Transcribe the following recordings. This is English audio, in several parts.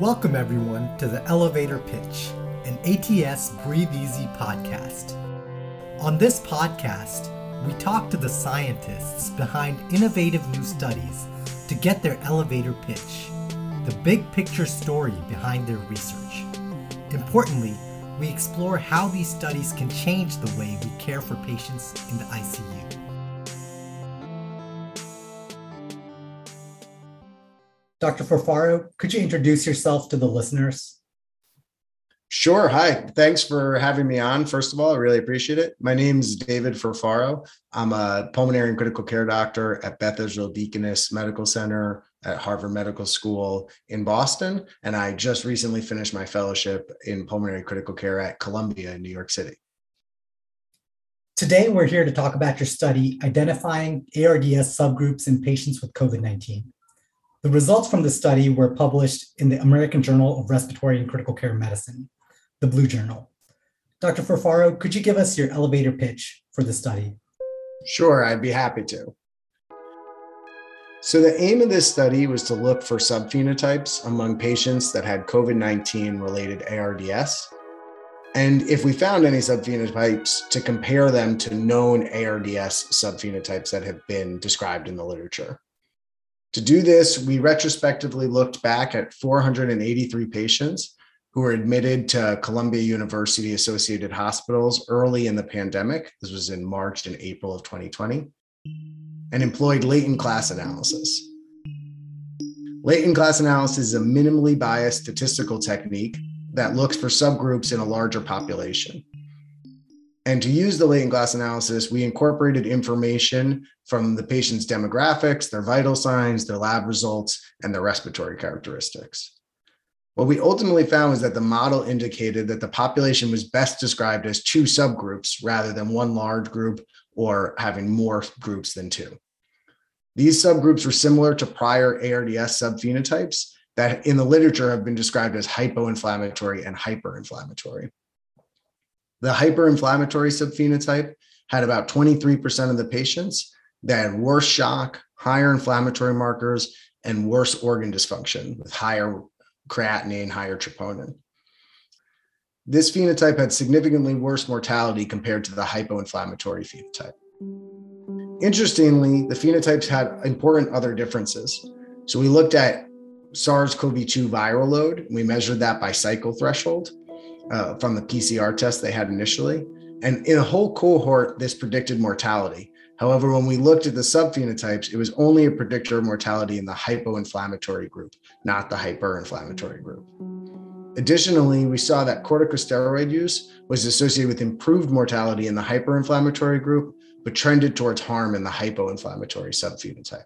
Welcome, everyone, to the Elevator Pitch, an ATS Breathe Easy podcast. On this podcast, we talk to the scientists behind innovative new studies to get their elevator pitch, the big picture story behind their research. Importantly, we explore how these studies can change the way we care for patients in the ICU. Dr. Furfaro, could you introduce yourself to the listeners? Sure. Hi. Thanks for having me on. First of all, I really appreciate it. My name is David Furfaro. I'm a pulmonary and critical care doctor at Beth Israel Deaconess Medical Center at Harvard Medical School in Boston. And I just recently finished my fellowship in pulmonary critical care at Columbia in New York City. Today, we're here to talk about your study identifying ARDS subgroups in patients with COVID 19. The results from the study were published in the American Journal of Respiratory and Critical Care Medicine, the Blue Journal. Dr. Furfaro, could you give us your elevator pitch for the study? Sure, I'd be happy to. So, the aim of this study was to look for subphenotypes among patients that had COVID 19 related ARDS. And if we found any subphenotypes, to compare them to known ARDS subphenotypes that have been described in the literature. To do this, we retrospectively looked back at 483 patients who were admitted to Columbia University associated hospitals early in the pandemic. This was in March and April of 2020, and employed latent class analysis. Latent class analysis is a minimally biased statistical technique that looks for subgroups in a larger population. And to use the latent class analysis, we incorporated information from the patient's demographics, their vital signs, their lab results, and their respiratory characteristics. What we ultimately found was that the model indicated that the population was best described as two subgroups rather than one large group or having more groups than two. These subgroups were similar to prior ARDS subphenotypes that in the literature have been described as hypoinflammatory and hyperinflammatory. The hyperinflammatory subphenotype had about 23% of the patients that had worse shock, higher inflammatory markers, and worse organ dysfunction with higher creatinine, higher troponin. This phenotype had significantly worse mortality compared to the hypoinflammatory phenotype. Interestingly, the phenotypes had important other differences. So we looked at SARS CoV 2 viral load, we measured that by cycle threshold uh, from the PCR test they had initially. And in a whole cohort, this predicted mortality. However, when we looked at the subphenotypes, it was only a predictor of mortality in the hypoinflammatory group, not the hyperinflammatory group. Additionally, we saw that corticosteroid use was associated with improved mortality in the hyperinflammatory group, but trended towards harm in the hypoinflammatory subphenotype.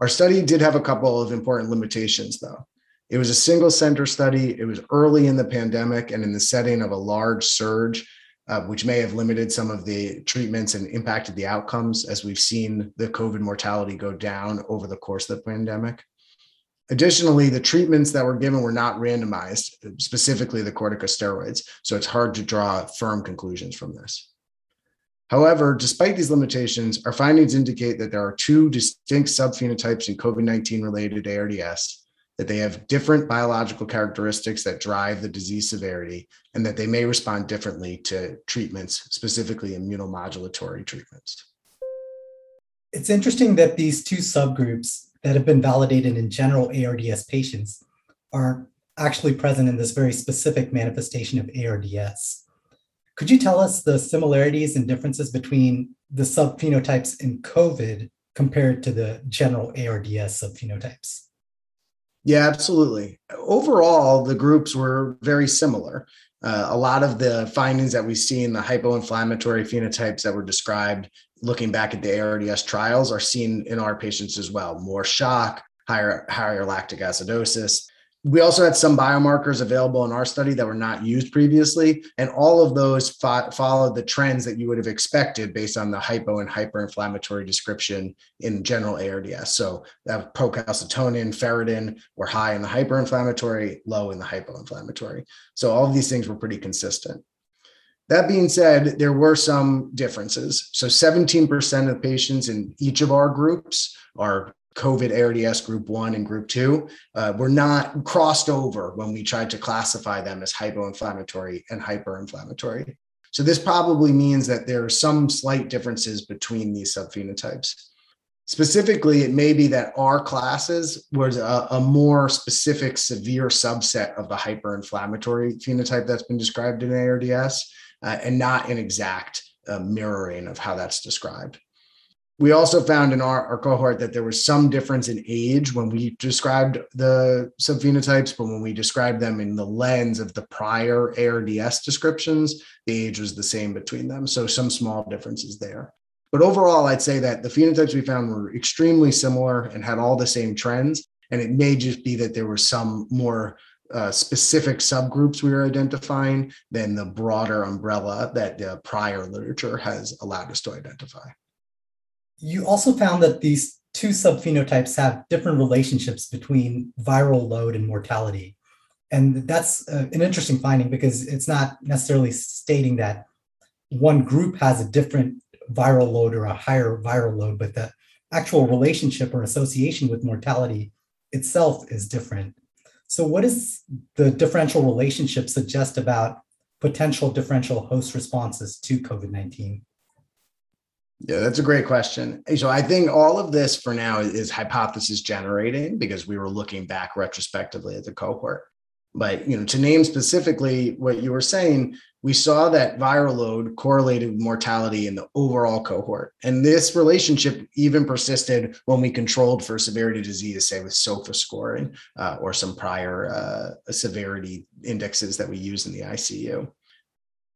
Our study did have a couple of important limitations, though. It was a single center study. It was early in the pandemic and in the setting of a large surge, uh, which may have limited some of the treatments and impacted the outcomes as we've seen the COVID mortality go down over the course of the pandemic. Additionally, the treatments that were given were not randomized, specifically the corticosteroids. So it's hard to draw firm conclusions from this. However, despite these limitations, our findings indicate that there are two distinct subphenotypes in COVID 19 related ARDS that they have different biological characteristics that drive the disease severity, and that they may respond differently to treatments, specifically immunomodulatory treatments. It's interesting that these two subgroups that have been validated in general ARDS patients are actually present in this very specific manifestation of ARDS. Could you tell us the similarities and differences between the subphenotypes in COVID compared to the general ARDS subphenotypes? Yeah, absolutely. Overall, the groups were very similar. Uh, a lot of the findings that we see in the hypoinflammatory phenotypes that were described looking back at the ARDS trials are seen in our patients as well. More shock, higher, higher lactic acidosis, we also had some biomarkers available in our study that were not used previously. And all of those fo- followed the trends that you would have expected based on the hypo and hyperinflammatory description in general ARDS. So that procalcitonin, ferritin were high in the hyperinflammatory, low in the hypoinflammatory. So all of these things were pretty consistent. That being said, there were some differences. So 17% of patients in each of our groups are COVID ARDS group one and group two uh, were not crossed over when we tried to classify them as hypoinflammatory and hyperinflammatory. So this probably means that there are some slight differences between these subphenotypes. Specifically, it may be that our classes was a, a, more specific, severe subset of the hyperinflammatory phenotype that's been described in ARDS, uh, and not an exact uh, mirroring of how that's described. We also found in our, our cohort that there was some difference in age when we described the subphenotypes, but when we described them in the lens of the prior ARDS descriptions, the age was the same between them. So some small differences there. But overall, I'd say that the phenotypes we found were extremely similar and had all the same trends. And it may just be that there were some more uh, specific subgroups we were identifying than the broader umbrella that the prior literature has allowed us to identify. You also found that these two subphenotypes have different relationships between viral load and mortality. And that's uh, an interesting finding because it's not necessarily stating that one group has a different viral load or a higher viral load, but the actual relationship or association with mortality itself is different. So, what does the differential relationship suggest about potential differential host responses to COVID 19? Yeah, that's a great question. So I think all of this for now is hypothesis generating because we were looking back retrospectively at the cohort. But you know, to name specifically what you were saying, we saw that viral load correlated with mortality in the overall cohort. And this relationship even persisted when we controlled for severity disease, say with SOFA scoring uh, or some prior uh, severity indexes that we use in the ICU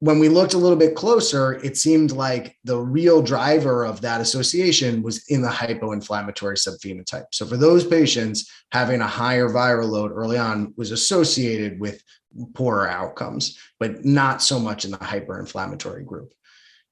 when we looked a little bit closer, it seemed like the real driver of that association was in the hypoinflammatory subphenotype. So, for those patients, having a higher viral load early on was associated with poorer outcomes, but not so much in the hyperinflammatory group.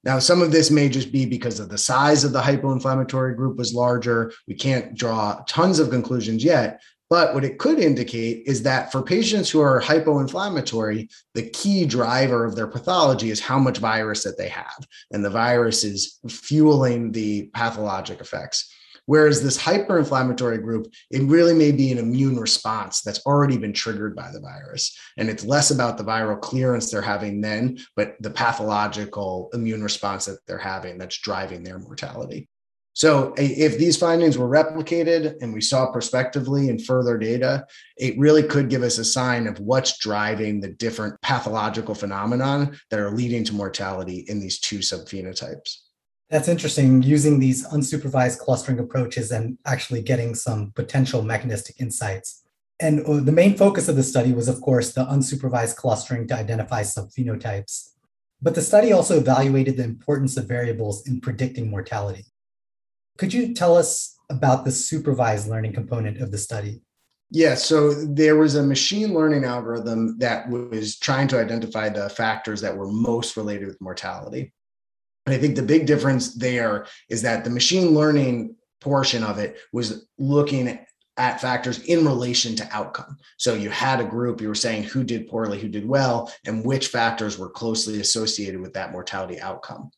Now, some of this may just be because of the size of the hypoinflammatory group was larger. We can't draw tons of conclusions yet, but what it could indicate is that for patients who are hypoinflammatory, the key driver of their pathology is how much virus that they have. And the virus is fueling the pathologic effects. Whereas this hyperinflammatory group, it really may be an immune response that's already been triggered by the virus. And it's less about the viral clearance they're having then, but the pathological immune response that they're having that's driving their mortality. So if these findings were replicated and we saw prospectively in further data, it really could give us a sign of what's driving the different pathological phenomenon that are leading to mortality in these two subphenotypes. That's interesting, using these unsupervised clustering approaches and actually getting some potential mechanistic insights. And uh, the main focus of the study was, of course, the unsupervised clustering to identify subphenotypes. But the study also evaluated the importance of variables in predicting mortality. Could you tell us about the supervised learning component of the study? Yeah, so there was a machine learning algorithm that was trying to identify the factors that were most related with mortality. And I think the big difference there is that the machine learning portion of it was looking at factors in relation to outcome. So you had a group, you were saying who did poorly, who did well, and which factors were closely associated with that mortality outcome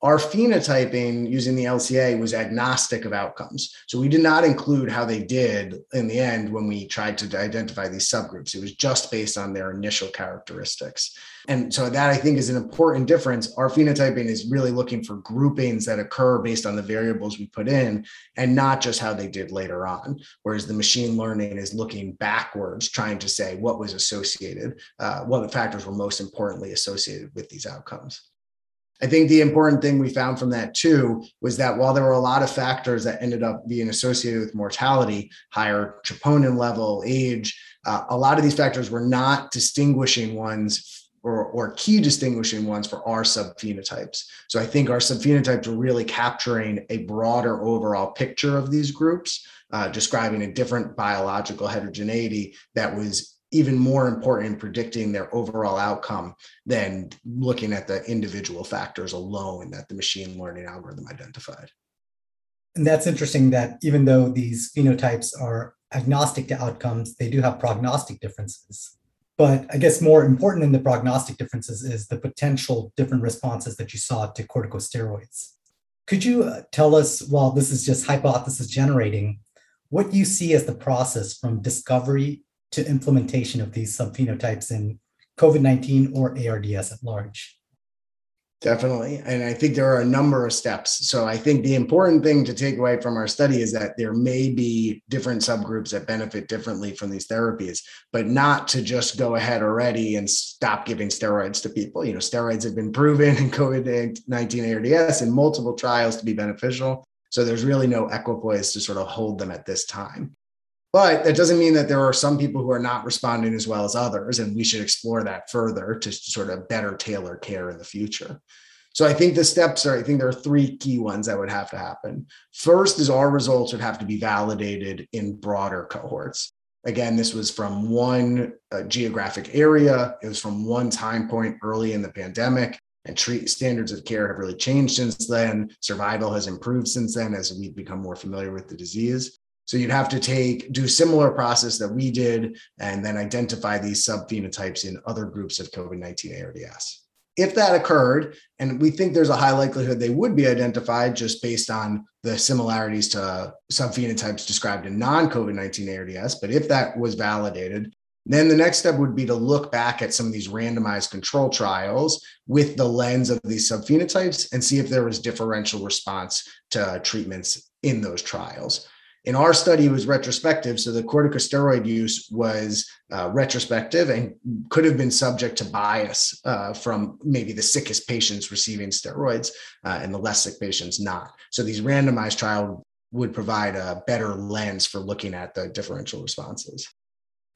our phenotyping using the LCA was agnostic of outcomes. So we did not include how they did in the end when we tried to identify these subgroups. It was just based on their initial characteristics. And so that I think is an important difference. Our phenotyping is really looking for groupings that occur based on the variables we put in and not just how they did later on. Whereas the machine learning is looking backwards, trying to say what was associated, uh, what factors were most importantly associated with these outcomes. I think the important thing we found from that too was that while there were a lot of factors that ended up being associated with mortality, higher troponin level, age, uh, a lot of these factors were not distinguishing ones or, or key distinguishing ones for our subphenotypes. So I think our subphenotypes were really capturing a broader overall picture of these groups, uh, describing a different biological heterogeneity that was even more important in predicting their overall outcome than looking at the individual factors alone that the machine learning algorithm identified. And that's interesting that even though these phenotypes are agnostic to outcomes, they do have prognostic differences. But I guess more important than the prognostic differences is the potential different responses that you saw to corticosteroids. Could you uh, tell us, while this is just hypothesis generating, what you see as the process from discovery to implementation of these subphenotypes in COVID 19 or ARDS at large. Definitely. And I think there are a number of steps. So I think the important thing to take away from our study is that there may be different subgroups that benefit differently from these therapies, but not to just go ahead already and stop giving steroids to people. You know, steroids have been proven in COVID 19 ARDS in multiple trials to be beneficial. So there's really no equipoise to sort of hold them at this time. But that doesn't mean that there are some people who are not responding as well as others, and we should explore that further to sort of better tailor care in the future. So I think the steps are, I think there are three key ones that would have to happen. First is our results would have to be validated in broader cohorts. Again, this was from one uh, geographic area, it was from one time point early in the pandemic, and treat standards of care have really changed since then. Survival has improved since then as we've become more familiar with the disease. So you'd have to take, do similar process that we did, and then identify these subphenotypes in other groups of COVID-19 ARDS. If that occurred, and we think there's a high likelihood they would be identified just based on the similarities to subphenotypes described in non-COVID 19 ARDS, but if that was validated, then the next step would be to look back at some of these randomized control trials with the lens of these subphenotypes and see if there was differential response to treatments in those trials. In our study, it was retrospective. So the corticosteroid use was uh, retrospective and could have been subject to bias uh, from maybe the sickest patients receiving steroids uh, and the less sick patients not. So these randomized trial would provide a better lens for looking at the differential responses.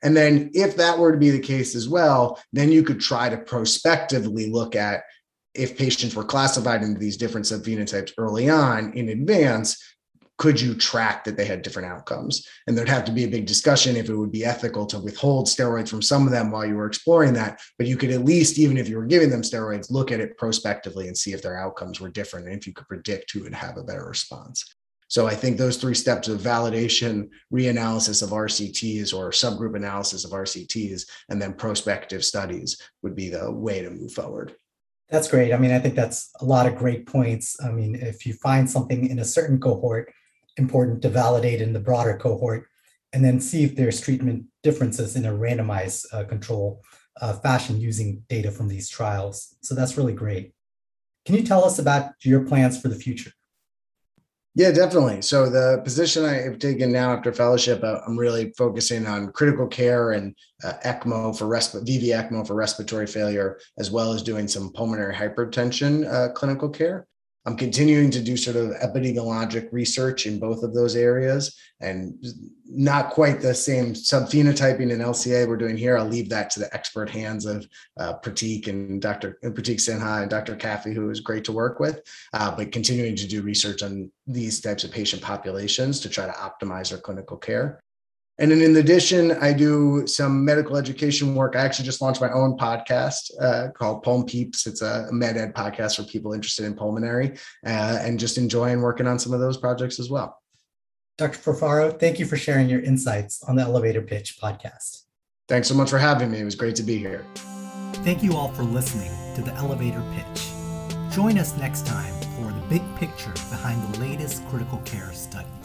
And then, if that were to be the case as well, then you could try to prospectively look at if patients were classified into these different subphenotypes early on in advance, could you track that they had different outcomes? And there'd have to be a big discussion if it would be ethical to withhold steroids from some of them while you were exploring that. But you could at least, even if you were giving them steroids, look at it prospectively and see if their outcomes were different and if you could predict who would have a better response. So I think those three steps of validation, reanalysis of RCTs or subgroup analysis of RCTs, and then prospective studies would be the way to move forward. That's great. I mean, I think that's a lot of great points. I mean, if you find something in a certain cohort important to validate in the broader cohort, and then see if there's treatment differences in a randomized uh, control uh, fashion using data from these trials. So that's really great. Can you tell us about your plans for the future? Yeah, definitely. So the position I have taken now after fellowship, uh, I'm really focusing on critical care and uh, ECMO for resp- VV ECMO for respiratory failure, as well as doing some pulmonary hypertension uh, clinical care. I'm continuing to do sort of epidemiologic research in both of those areas and not quite the same subphenotyping and LCA we're doing here. I'll leave that to the expert hands of uh, Pratik and Dr. Pratik Sinha and Dr. Calfee, who is great to work with, uh, but continuing to do research on these types of patient populations to try to optimize our clinical care. And then in addition, I do some medical education work. I actually just launched my own podcast uh, called Pulm Peeps. It's a med ed podcast for people interested in pulmonary uh, and just enjoying working on some of those projects as well. Dr. Furfaro, thank you for sharing your insights on the Elevator Pitch podcast. Thanks so much for having me. It was great to be here. Thank you all for listening to the Elevator Pitch. Join us next time for the big picture behind the latest critical care studies.